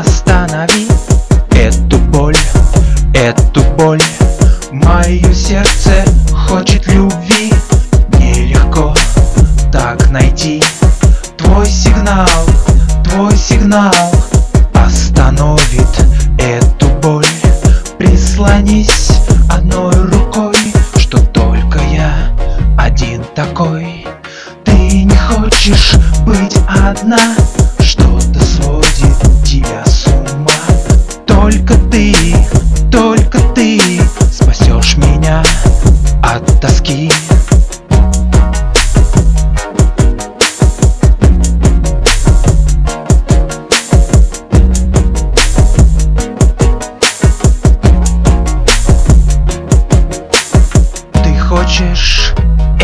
Останови эту боль, эту боль. Мое сердце хочет любви. Нелегко так найти Твой сигнал, твой сигнал Остановит эту боль. Прислонись одной рукой Что только я один такой. Ты не хочешь быть одна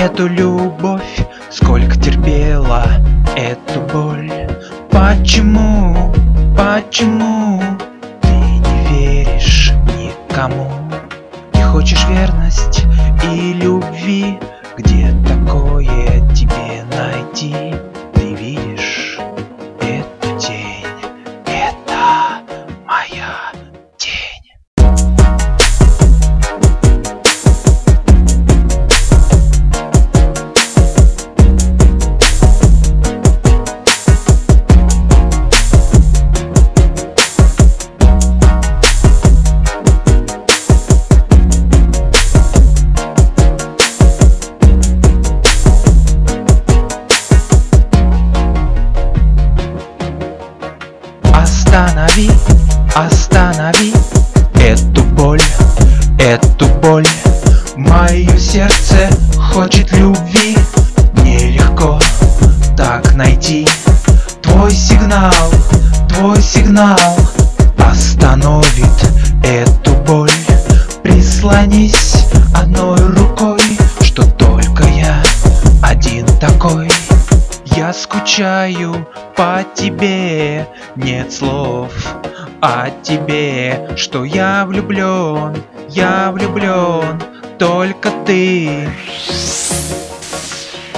эту любовь, сколько терпела эту боль? Почему, почему ты не веришь никому? Не хочешь верность и любви, где такое тебе Останови, останови эту боль, эту боль. Мое сердце хочет любви. Нелегко так найти Твой сигнал, твой сигнал Остановит эту боль. Прислонись одной рукой Что только я один такой. Я скучаю по тебе, нет слов о тебе, что я влюблен, я влюблен, только ты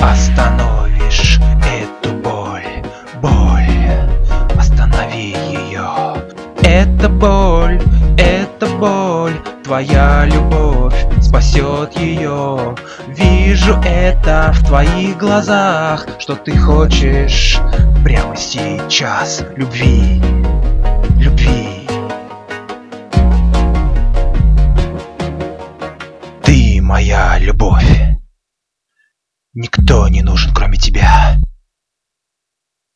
остановишь эту боль, боль, останови ее. Это боль, это боль, твоя любовь спасет ее. Вижу это в твоих глазах, что ты хочешь прямо сейчас любви, любви. Ты моя любовь. Никто не нужен, кроме тебя.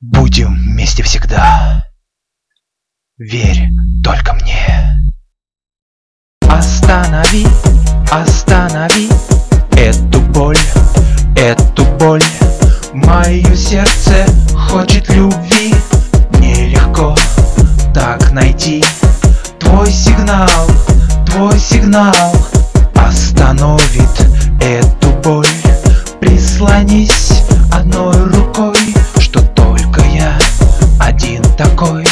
Будем вместе всегда. Верь только мне. Останови, останови эту боль, эту боль. Мое сердце хочет любви Нелегко так найти. Твой сигнал, твой сигнал Остановит эту боль. Прислонись одной рукой Что только я один такой.